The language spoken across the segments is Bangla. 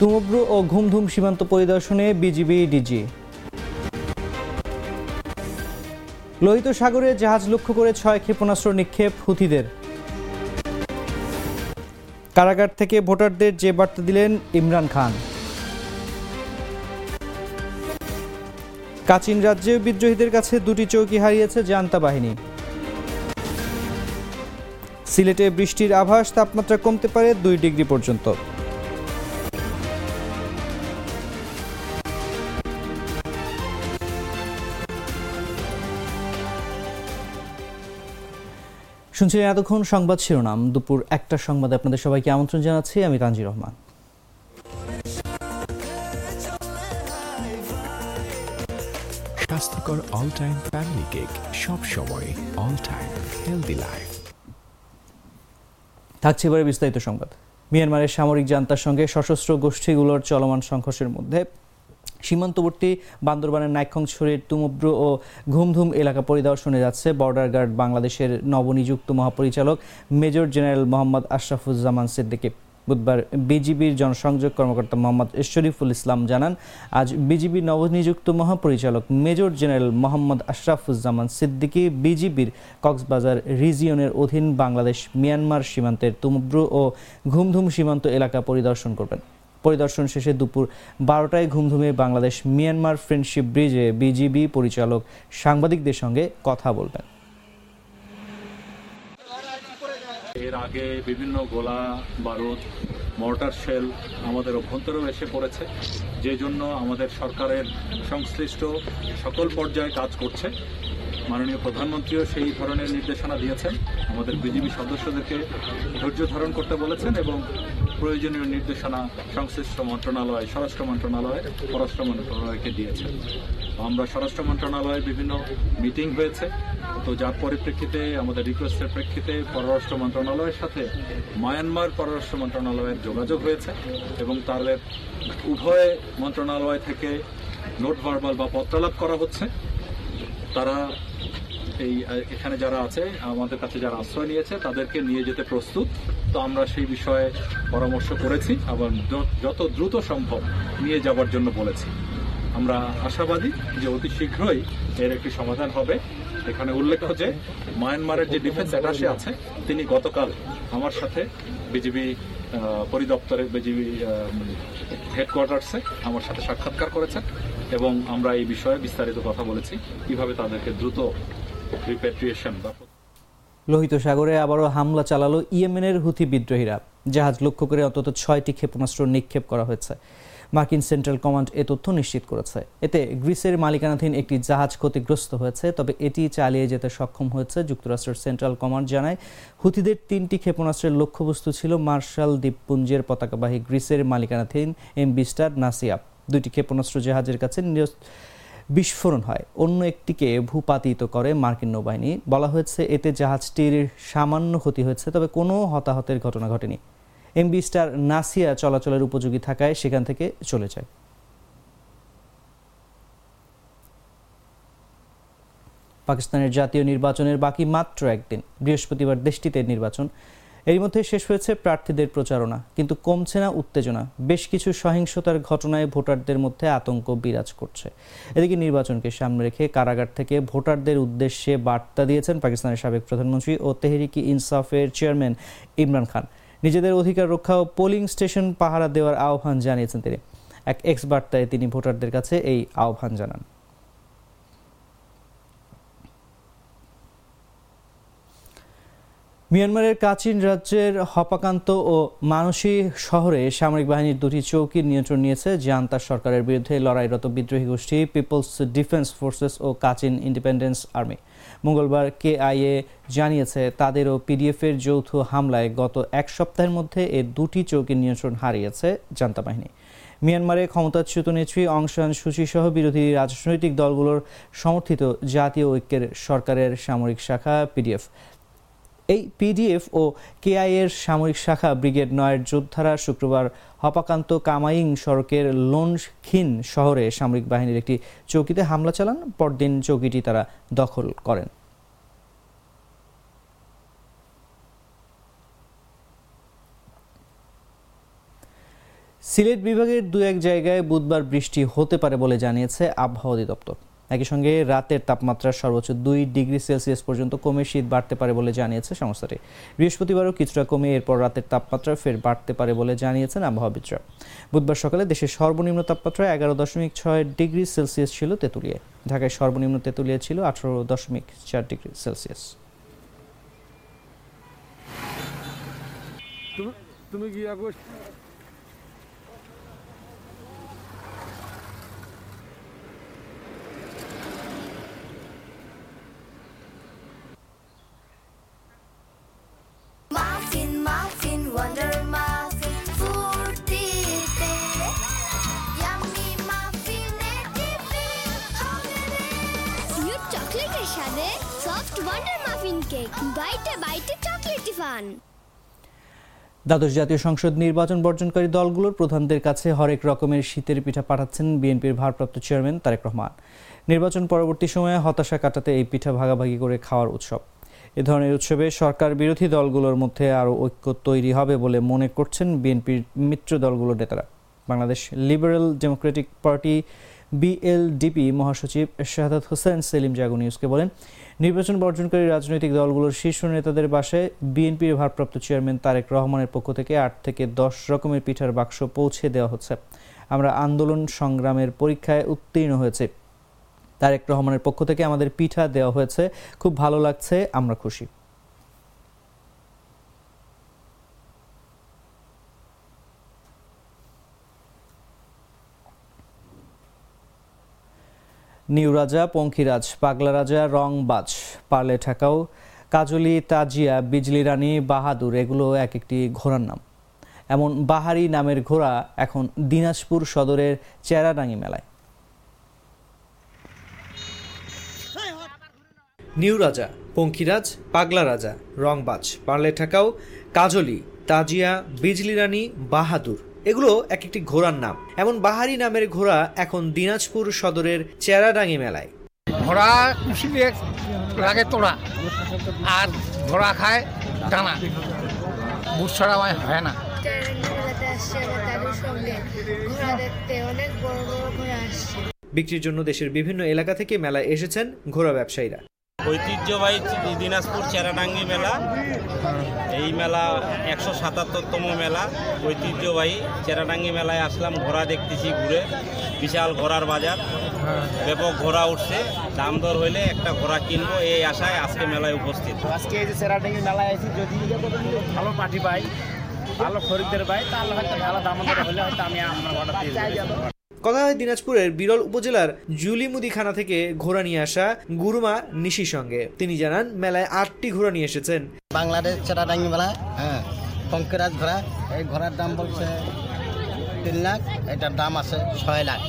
তুমব্রু ও ঘুমধুম সীমান্ত পরিদর্শনে বিজিবি ডিজি। লোহিত সাগরে জাহাজ লক্ষ্য করে ছয় ক্ষেপণাস্ত্র নিক্ষেপ হুথিদের। কারাগার থেকে ভোটারদের যে বার্তা দিলেন ইমরান খান। কাচিন রাজ্যে বিদ্রোহীদের কাছে দুটি চৌকি হারিয়েছে জান্তা বাহিনী। সিলেটে বৃষ্টির আভাস, তাপমাত্রা কমতে পারে দুই ডিগ্রি পর্যন্ত। শুনছিলেন এতক্ষণ সংবাদ শিরোনাম। দুপুর একটা সংবাদে আপনাদের সবাইকে আমন্ত্রণ জানাচ্ছি আমি তানজির রহমান। স্বাস্থ্যকর অল টাইম ফ্যামিলি কেক সব সময় অল টাইম হেলদি লাইফ থাকছে এবারে বিস্তারিত সংবাদ। মিয়ানমারের সামরিক জান্তার সঙ্গে সশস্ত্র গোষ্ঠীগুলোর চলমান সংঘর্ষের মধ্যে সীমান্তবর্তী বান্দরবানের নাইক্ষংছড়ির তুমব্রু ও ঘুমধুম এলাকা পরিদর্শনে যাচ্ছে বর্ডার গার্ড বাংলাদেশের নবনিযুক্ত মহাপরিচালক মেজর জেনারেল মোহাম্মদ আশরাফুজ্জামান সিদ্দিকী। বুধবার বিজিবির জনসংযোগ কর্মকর্তা মোহাম্মদ শরীফুল ইসলাম জানান, আজ বিজিবির নবনিযুক্ত মহাপরিচালক মেজর জেনারেল মোহাম্মদ আশরাফুজ্জামান সিদ্দিকী বিজিবির কক্সবাজার রিজিয়নের অধীন বাংলাদেশ মিয়ানমার সীমান্তের তুমব্রু ও ঘুমধুম সীমান্ত এলাকা পরিদর্শন করবেন। পরিদর্শন শেষে দুপুর বারোটায় ঘুমধুমে বাংলাদেশ মিয়ানমার ফ্রেন্ডশিপ ব্রিজে বিজিবি পরিচালক সাংবাদিকদের সঙ্গে কথা বলবেন। এর আগে বিভিন্ন গোলা, বারুদ, মর্টার শেল আমাদের অভ্যন্তরেও এসে পড়েছে, যে জন্য আমাদের সরকারের সংশ্লিষ্ট সকল পর্যায়ে কাজ করছে। মাননীয় প্রধানমন্ত্রীও সেই ধরনের নির্দেশনা দিয়েছেন। আমাদের বিজিবি সদস্যদেরকে ধৈর্য ধারণ করতে বলেছেন এবং প্রয়োজনীয় নির্দেশনা সংশ্লিষ্ট মন্ত্রণালয়, স্বরাষ্ট্র মন্ত্রণালয়, পররাষ্ট্র মন্ত্রণালয়কে দিয়েছে। আমরা স্বরাষ্ট্র মন্ত্রণালয়ে বিভিন্ন মিটিং হয়েছে। তো যার পরিপ্রেক্ষিতে, আমাদের রিকোয়েস্টের প্রেক্ষিতে পররাষ্ট্র মন্ত্রণালয়ের সাথে মায়ানমার পররাষ্ট্র মন্ত্রণালয়ের যোগাযোগ হয়েছে এবং তাদের উভয় মন্ত্রণালয় থেকে নোট ভার্বাল বা পত্রালাপ করা হচ্ছে। তারা এই, এখানে যারা আছে, আমাদের কাছে যারা আশ্রয় নিয়েছে, তাদেরকে নিয়ে যেতে প্রস্তুত। তো আমরা সেই বিষয়ে পরামর্শ করেছি, আবার যত দ্রুত সম্ভব নিয়ে যাবার জন্য বলেছি। আমরা আশাবাদী যে অতি শীঘ্রই এর একটি সমাধান হবে। এখানে উল্লেখ যে মায়ানমারের যে ডিফেন্স অ্যাটাসে আছে, তিনি গতকাল আমার সাথে বিজিবি পরিদপ্তরে বিজিবি হেডকোয়ার্টার্সে আমার সাথে সাক্ষাৎকার করেছেন এবং আমরা এই বিষয়ে বিস্তারিত কথা বলেছি, কীভাবে তাদেরকে দ্রুত রিপেট্রিয়েশন বা লোহিত সাগরে আবারও হামলা চালালো ইয়েমেনের হুথি বিদ্রোহীরা। জাহাজ লক্ষ্য করে অন্তত ছয়টি ক্ষেপণাস্ত্র নিক্ষেপ করা হয়েছে। মার্কিন সেন্ট্রাল কমান্ড এ তথ্য নিশ্চিত করেছে। এতে গ্রিসের মালিকানাধীন একটি জাহাজ ক্ষতিগ্রস্ত হয়েছে, তবে এটি চালিয়ে যেতে সক্ষম হয়েছে, যুক্তরাষ্ট্রের সেন্ট্রাল কমান্ড জানায়। হুতিদের তিনটি ক্ষেপণাস্ত্রের লক্ষ্যবস্তু ছিল মার্শাল দ্বীপপুঞ্জের পতাকাবাহী গ্রিসের মালিকানাধীন এম বিস্টার নাসিয়া। দুইটি ক্ষেপণাস্ত্র জাহাজের কাছে বিস্ফোরণ হয়। অন্য একটিকে ভূপাতিত করে মার্কিন নৌবাহিনী। বলা হয়েছে, এতে জাহাজটির সামান্য ক্ষতি হয়েছে, তবে কোনো হতাহতের ঘটনা ঘটেনি। এমবি স্টার নাসিয়া চলাচলের উপযোগী থাকায় সেখান থেকে চলে যায়। পাকিস্তানের জাতীয় নির্বাচনের বাকি মাত্র একদিন, বৃহস্পতিবার দেশটিতে নির্বাচন। এর মধ্যে শেষ হয়েছে প্রার্থীদের প্রচারণা, কিন্তু কমছে না উত্তেজনা। বেশ কিছু সহিংসতার ঘটনায় ভোটারদের মধ্যে আতঙ্ক বিরাজ করছে। এদিকে নির্বাচনকে সামনে রেখে কারাগার থেকে ভোটারদের উদ্দেশ্যে বার্তা দিয়েছেন পাকিস্তানের সাবেক প্রধানমন্ত্রী ও তেহরিকি ইনসাফের চেয়ারম্যান ইমরান খান। নিজেদের অধিকার রক্ষা ও পোলিং স্টেশন পাহারা দেওয়ার আহ্বান জানিয়েছেন তিনি। এক এক্স বার্তায় তিনি ভোটারদের কাছে এই আহ্বান জানান। মিয়ানমারের কাচিন রাজ্যের হপাকান্ত ও মানসী শহরে সামরিক বাহিনীর দুটি চৌকির নিয়ন্ত্রণ নিয়েছে জান্তার সরকারের বিরুদ্ধে লড়াইরত বিদ্রোহী গোষ্ঠী পিপলস ডিফেন্স ফোর্সেস ও কাচিন ইন্ডিপেন্ডেন্স আর্মি। মঙ্গলবার কেআইএ জানিয়েছে, তাদেরও পিডিএফের যৌথ হামলায় গত এক সপ্তাহের মধ্যে এ দুটি চৌকির নিয়ন্ত্রণ হারিয়েছে জান্তা বাহিনী। মিয়ানমারে ক্ষমতাচ্যুত নেত্রী অং সান সুচি সহ বিরোধী রাজনৈতিক দলগুলোর সমর্থিত জাতীয় ঐক্যের সরকারের সামরিক শাখা পিডিএফ। এই পিডিএফ ও কেআইএর সামরিক শাখা ব্রিগেড নয়ের যোদ্ধারা শুক্রবার হপাকান্ত কামাইং সড়কের লোনখিন শহরে সামরিক বাহিনীর একটি চৌকিতে হামলা চালান। পরদিন চৌকিটি তারা দখল করেন। সিলেট বিভাগের দু এক জায়গায় বুধবার বৃষ্টি হতে পারে বলে জানিয়েছে আবহাওয়া অধিদপ্তর। একই সঙ্গে রাতের তাপমাত্রা সর্বোচ্চ দুই ডিগ্রি সেলসিয়াস পর্যন্ত কমে শীত বাড়তে পারে বলে জানিয়েছে সংস্থাটি। বৃহস্পতিবারও কিছুটা কমে এরপর রাতের তাপমাত্রা ফের বাড়তে পারে বলে জানিয়েছেন আবহাওয়াবিদরা। বুধবার সকালে দেশের সর্বনিম্ন তাপমাত্রা এগারো দশমিক ছয় ডিগ্রি সেলসিয়াস ছিল তেঁতুলিয়ায়। ঢাকায় সর্বনিম্ন তেঁতুলিয়া ছিল আঠারো দশমিক চার ডিগ্রি সেলসিয়াস। তুমি কি দ্বাদশ জাতীয় সংসদ নির্বাচন বর্জনকারী দলগুলোর প্রধানদের কাছে হরেক রকমের শীতের পিঠা পাঠাচ্ছেন বিএনপির ভারপ্রাপ্ত চেয়ারম্যান তারেক রহমান। নির্বাচন পরবর্তী সময়ে হতাশা কাটাতে এই পিঠা ভাগাভাগি করে খাওয়ার উৎসব। এ ধরনের উৎসবে সরকার বিরোধী দলগুলোর মধ্যে আরও ঐক্য তৈরি হবে বলে মনে করছেন বিএনপির মিত্র দলগুলোর নেতারা। Bangladesh liberal democratic party BLDP মহাসচিব শাহাদাত হোসেন সেলিম জাগো নিউজকে বলেন, নির্বাচন বর্জনকারী রাজনৈতিক দলগুলোর শীর্ষ নেতাদের বাসায় বিএনপির ভারপ্রাপ্ত চেয়ারম্যান তারেক রহমানের পক্ষ থেকে আট থেকে দশ রকমের পিঠার বাক্স পৌঁছে দেওয়া হচ্ছে। আমরা আন্দোলন সংগ্রামের পরীক্ষায় উত্তীর্ণ হয়েছে। তারেক রহমানের পক্ষ থেকে আমাদের পিঠা দেওয়া হয়েছে। খুব ভালো লাগছে, আমরা খুশি। নিউ রাজা, পঙ্খিরাজ, পাগলা রাজা রংবাজ পারলে ঠাকাও, কাজলি, তাজিয়া, বিজলি রানী, বাহাদুর, এগুলো এক একটি ঘোড়ার নাম। এমন বাহারি নামের ঘোড়া এখন দিনাজপুর সদরের চেরাডাঙ্গি মেলায়। নিউ রাজা, পঙ্খিরাজ, পাগলা রাজা রংবাজ পারলে ঠাকাও, কাজলি, তাজিয়া, বিজলি রানী, বাহাদুর। এগুলো এক একটি ঘোড়ার নাম। এমন বাহারি নামের ঘোড়া এখন দিনাজপুর সদরের চেরাডাঙ্গি মেলায়। ঘোড়া কুশি দিয়ে লাগে তোড়া আর ঘোড়া খায় দানা। বুট ছাড়া হয় না। বিক্রির জন্য দেশের বিভিন্ন এলাকা থেকে মেলায় এসেছেন ঘোড়া ব্যবসায়ীরা। ঐতিহ্যবাহী দিনাজপুর চেরাডাঙ্গি মেলা। এই মেলা একশো সাতাত্তরতম মেলা। ঐতিহ্যবাহী চেরাডাঙ্গি মেলায় আসলাম, ঘোড়া দেখতেছি ঘুরে। বিশাল ঘোড়ার বাজার। ব্যাপক ঘোড়া উঠছে। দাম দর হইলে একটা ঘোড়া কিনবো, এই আশায় আজকে মেলায় উপস্থিত। আজকে এই যে সেরাডিঙ্গি মেলায় আছি যদি ভালো পার্টি পাই, ভালো খরিদ্দার পাই, তাহলে হয়তো ভালো দাম দর হলে হয়তো আমি আমার অর্ডার দিয়ে কথা হয় দিনাজপুরের বিরল উপজেলার জুলি মুদিখানা থেকে ঘোড়া নিয়ে আসা গুরুমা নিশির সঙ্গে। তিনি জানান মেলায় আটটি ঘোড়া নিয়ে এসেছেন। বাংলাদেশ চেরাডাঙ্গি মেলা হ্যাঁ পঙ্করাজ ঘোড়া এই ঘোড়ার দাম বলছে তিন লাখ এটার দাম আছে ছয় লাখ।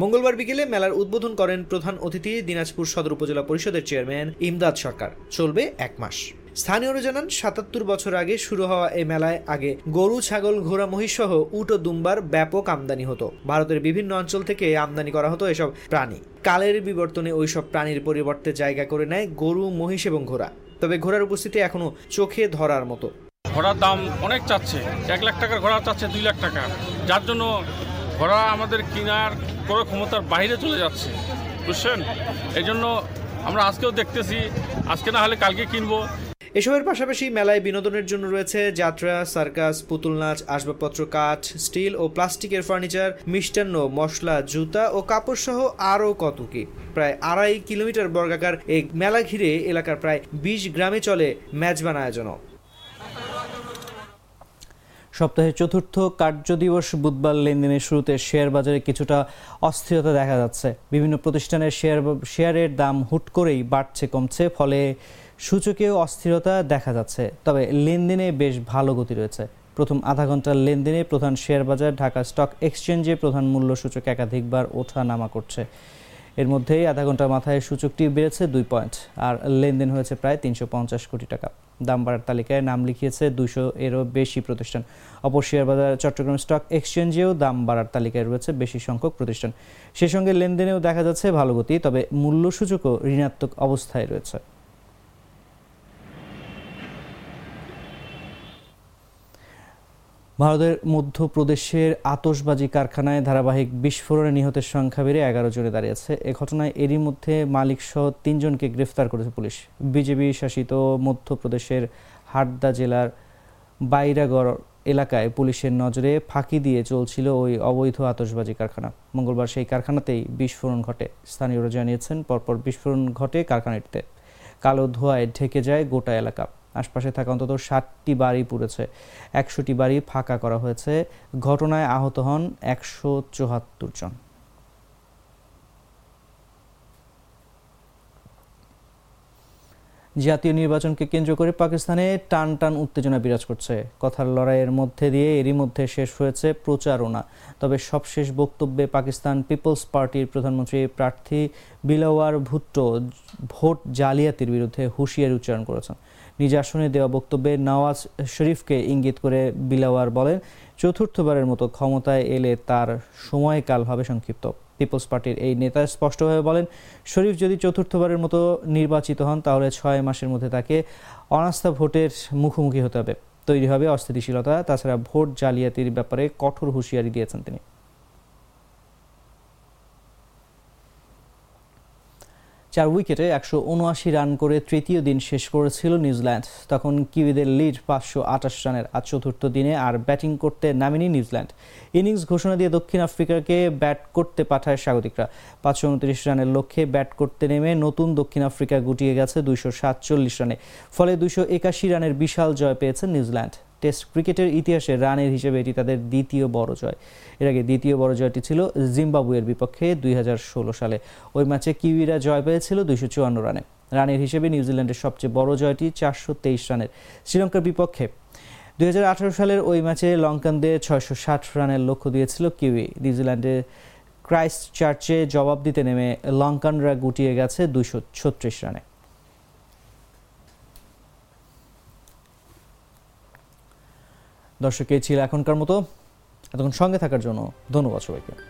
মঙ্গলবার বিকেলে মেলার উদ্বোধন করেন প্রধান অতিথি দিনাজপুর সদর উপজেলা পরিষদের চেয়ারম্যান ইমদাদ সরকার। চলবে এক মাস। স্থানীয়রা জানান, সাতাত্তর বছর আগে শুরু হওয়া এই মেলায় আগে গরু, ছাগল, ঘোড়া মহিষ সহ উট দুম্বার ব্যাপক আমদানি হতো। ভারতের বিভিন্ন অঞ্চল থেকে আমদানি করা হতো এসব প্রাণী। কালের বিবর্তনে ওইসব প্রাণীর পরিবর্তে জায়গা করে নেয় গরু, মহিষ এবং ঘোড়া। তবে ঘোড়ার উপস্থিতি এখনও চোখে ধরার মতো। ঘোড়ার দাম অনেক চাচ্ছে। এক লাখ টাকার ঘোড়া চাচ্ছে দুই লাখ টাকা। যার জন্য ঘোড়া আমাদের কেনার কোনো ক্ষমতার বাইরে চলে যাচ্ছে। বুঝছেন? এই জন্য আমরা আজকেও দেখতেছি, আজকে না হলে কালকে কিনবো। এসবের পাশাপাশি মেলায় বিনোদনের জন্য রয়েছে যাত্রা, সার্কাস, পুতুল নাচ, আসবাবপত্র, কাঠ, স্টিল ও প্লাস্টিকের ফার্নিচার, মিষ্টান্ন, মশলা, জুতা ও কাপড় সহ আরও কত কি। প্রায় আড়াই কিলোমিটার বর্গাকার এই মেলা ঘিরে এলাকার প্রায় বিশ গ্রামে চলে মেজবান আয়োজনও। সপ্তাহের চতুর্থ কার্য দিবস বুধবার লেনদেনের শুরুতে শেয়ার বাজারে কিছুটা অস্থিরতা দেখা যাচ্ছে। বিভিন্ন প্রতিষ্ঠানের শেয়ার শেয়ারের দাম হুট করেই বাড়ছে, কমছে, ফলে সূচকেও অস্থিরতা দেখা যাচ্ছে, তবে লেনদেনে বেশ ভালো গতি রয়েছে। প্রথম আধা ঘণ্টার লেনদেনে প্রধান শেয়ার বাজার ঢাকা স্টক এক্সচেঞ্জে প্রধান মূল্য সূচক একাধিকবার ওঠা নামা করছে। এর মধ্যেই আধা ঘণ্টার মাথায় সূচকটি বেড়েছে দুই পয়েন্ট, আর লেনদেন হয়েছে প্রায় তিনশো পঞ্চাশ কোটি টাকা। দাম বাড়ার তালিকায় নাম লিখিয়েছে দুশো এরও বেশি প্রতিষ্ঠান। অপর শেয়ার বাজার চট্টগ্রাম স্টক এক্সচেঞ্জেও দাম বাড়ার তালিকায় রয়েছে বেশি সংখ্যক প্রতিষ্ঠান। সেই সঙ্গে লেনদেনেও দেখা যাচ্ছে ভালো গতি, তবে মূল্য সূচকও ঋণাত্মক অবস্থায় রয়েছে। ভারতের মধ্যপ্রদেশের আতসবাজি কারখানায় ধারাবাহিক বিস্ফোরণে নিহতের সংখ্যা বেড়ে এগারো জনে দাঁড়িয়েছে। এ ঘটনায় এরই মধ্যে মালিক সহ তিনজনকে গ্রেফতার করেছে পুলিশ। বিজেপি শাসিত মধ্যপ্রদেশের হাড্ডা জেলার বাইরাগড় এলাকায় পুলিশের নজরে ফাঁকি দিয়ে চলছিল ওই অবৈধ আতসবাজি কারখানা। মঙ্গলবার সেই কারখানাতেই বিস্ফোরণ ঘটে। স্থানীয়রা জানিয়েছেন, পরপর বিস্ফোরণ ঘটে কারখানাটিতে। কালো ধোঁয়ায় ঢেকে যায় গোটা এলাকা। আশপাশে থাকা অন্তত ষাটটি বাড়ি পুড়েছে। একশোটি বাড়ি ফাঁকা করা হয়েছে। ঘটনায় আহত হন একশো চুয়াত্তর জন। জাতীয় নির্বাচনকে কেন্দ্র করে পাকিস্তানে টান টান উত্তেজনা বিরাজ করছে। কথার লড়াইয়ের মধ্যে দিয়ে এরই মধ্যে শেষ হয়েছে প্রচারণা। তবে সবশেষ বক্তব্যে পাকিস্তান পিপলস পার্টির প্রধানমন্ত্রী প্রার্থী বিলাওয়ার ভুট্টো ভোট জালিয়াতির বিরুদ্ধে হুঁশিয়ারি উচ্চারণ করেছেন। নিজ আসনে দেওয়া বক্তব্যে নওয়াজ শরীফকে ইঙ্গিত করে বিলাওয়ার বলেন, চতুর্থবারের মতো ক্ষমতায় এলে তার সময়কাল হবে সংক্ষিপ্ত। পিপলস পার্টির এই নেতা স্পষ্টভাবে বলেন, শরীফ যদি চতুর্থবারের মতো নির্বাচিত হন, তাহলে ছয় মাসের মধ্যে তাকে অনাস্থা ভোটের মুখোমুখি হতে হবে। তৈরি হবে অস্থিতিশীলতা, তাছাড়া ভোট জালিয়াতির ব্যাপারে কঠোর হুঁশিয়ারি দিয়েছেন তিনি। চার উইকেটে একশো উনআশি রান করে তৃতীয় দিন শেষ করেছিল নিউজিল্যান্ড। তখন কিউইদের লিড পাঁচশো আটাশ রানের আজ চতুর্থ দিনে আর ব্যাটিং করতে নামেনি নিউজিল্যান্ড। ইনিংস ঘোষণা দিয়ে দক্ষিণ আফ্রিকাকে ব্যাট করতে পাঠায় স্বাগতিকরা। পাঁচশো উনত্রিশ রানের লক্ষ্যে ব্যাট করতে নেমে নতুন দক্ষিণ আফ্রিকা গুটিয়ে গেছে দুইশো সাতচল্লিশ রানে। ফলে দুইশো একাশি রানের বিশাল জয় পেয়েছে নিউজিল্যান্ড। টেস্ট ক্রিকেটের ইতিহাসে রানের হিসেবে এটি তাদের দ্বিতীয় বড় জয়। এর আগে দ্বিতীয় বড় জয়টি ছিল জিম্বাবুয়ের বিপক্ষে দুই হাজার ষোলো সালে। ওই ম্যাচে কিউইরা জয় পেয়েছিল দুইশো চুয়ান্ন রানে। রানের হিসেবে নিউজিল্যান্ডের সবচেয়ে বড় জয়টি চারশো তেইশ রানের শ্রীলঙ্কার বিপক্ষে। দুই হাজার আঠেরো সালের ওই ম্যাচে লঙ্কানদের ছয়শো ষাট রানের লক্ষ্য দিয়েছিল কিউই। নিউজিল্যান্ডে ক্রাইস্ট চার্চে জবাব দিতে নেমে লঙ্কানরা গুটিয়ে গেছে ছত্রিশ রানে। দর্শক এই ছিল এখনকার মতো। এতক্ষণ সঙ্গে থাকার জন্য ধন্যবাদ সবাইকে।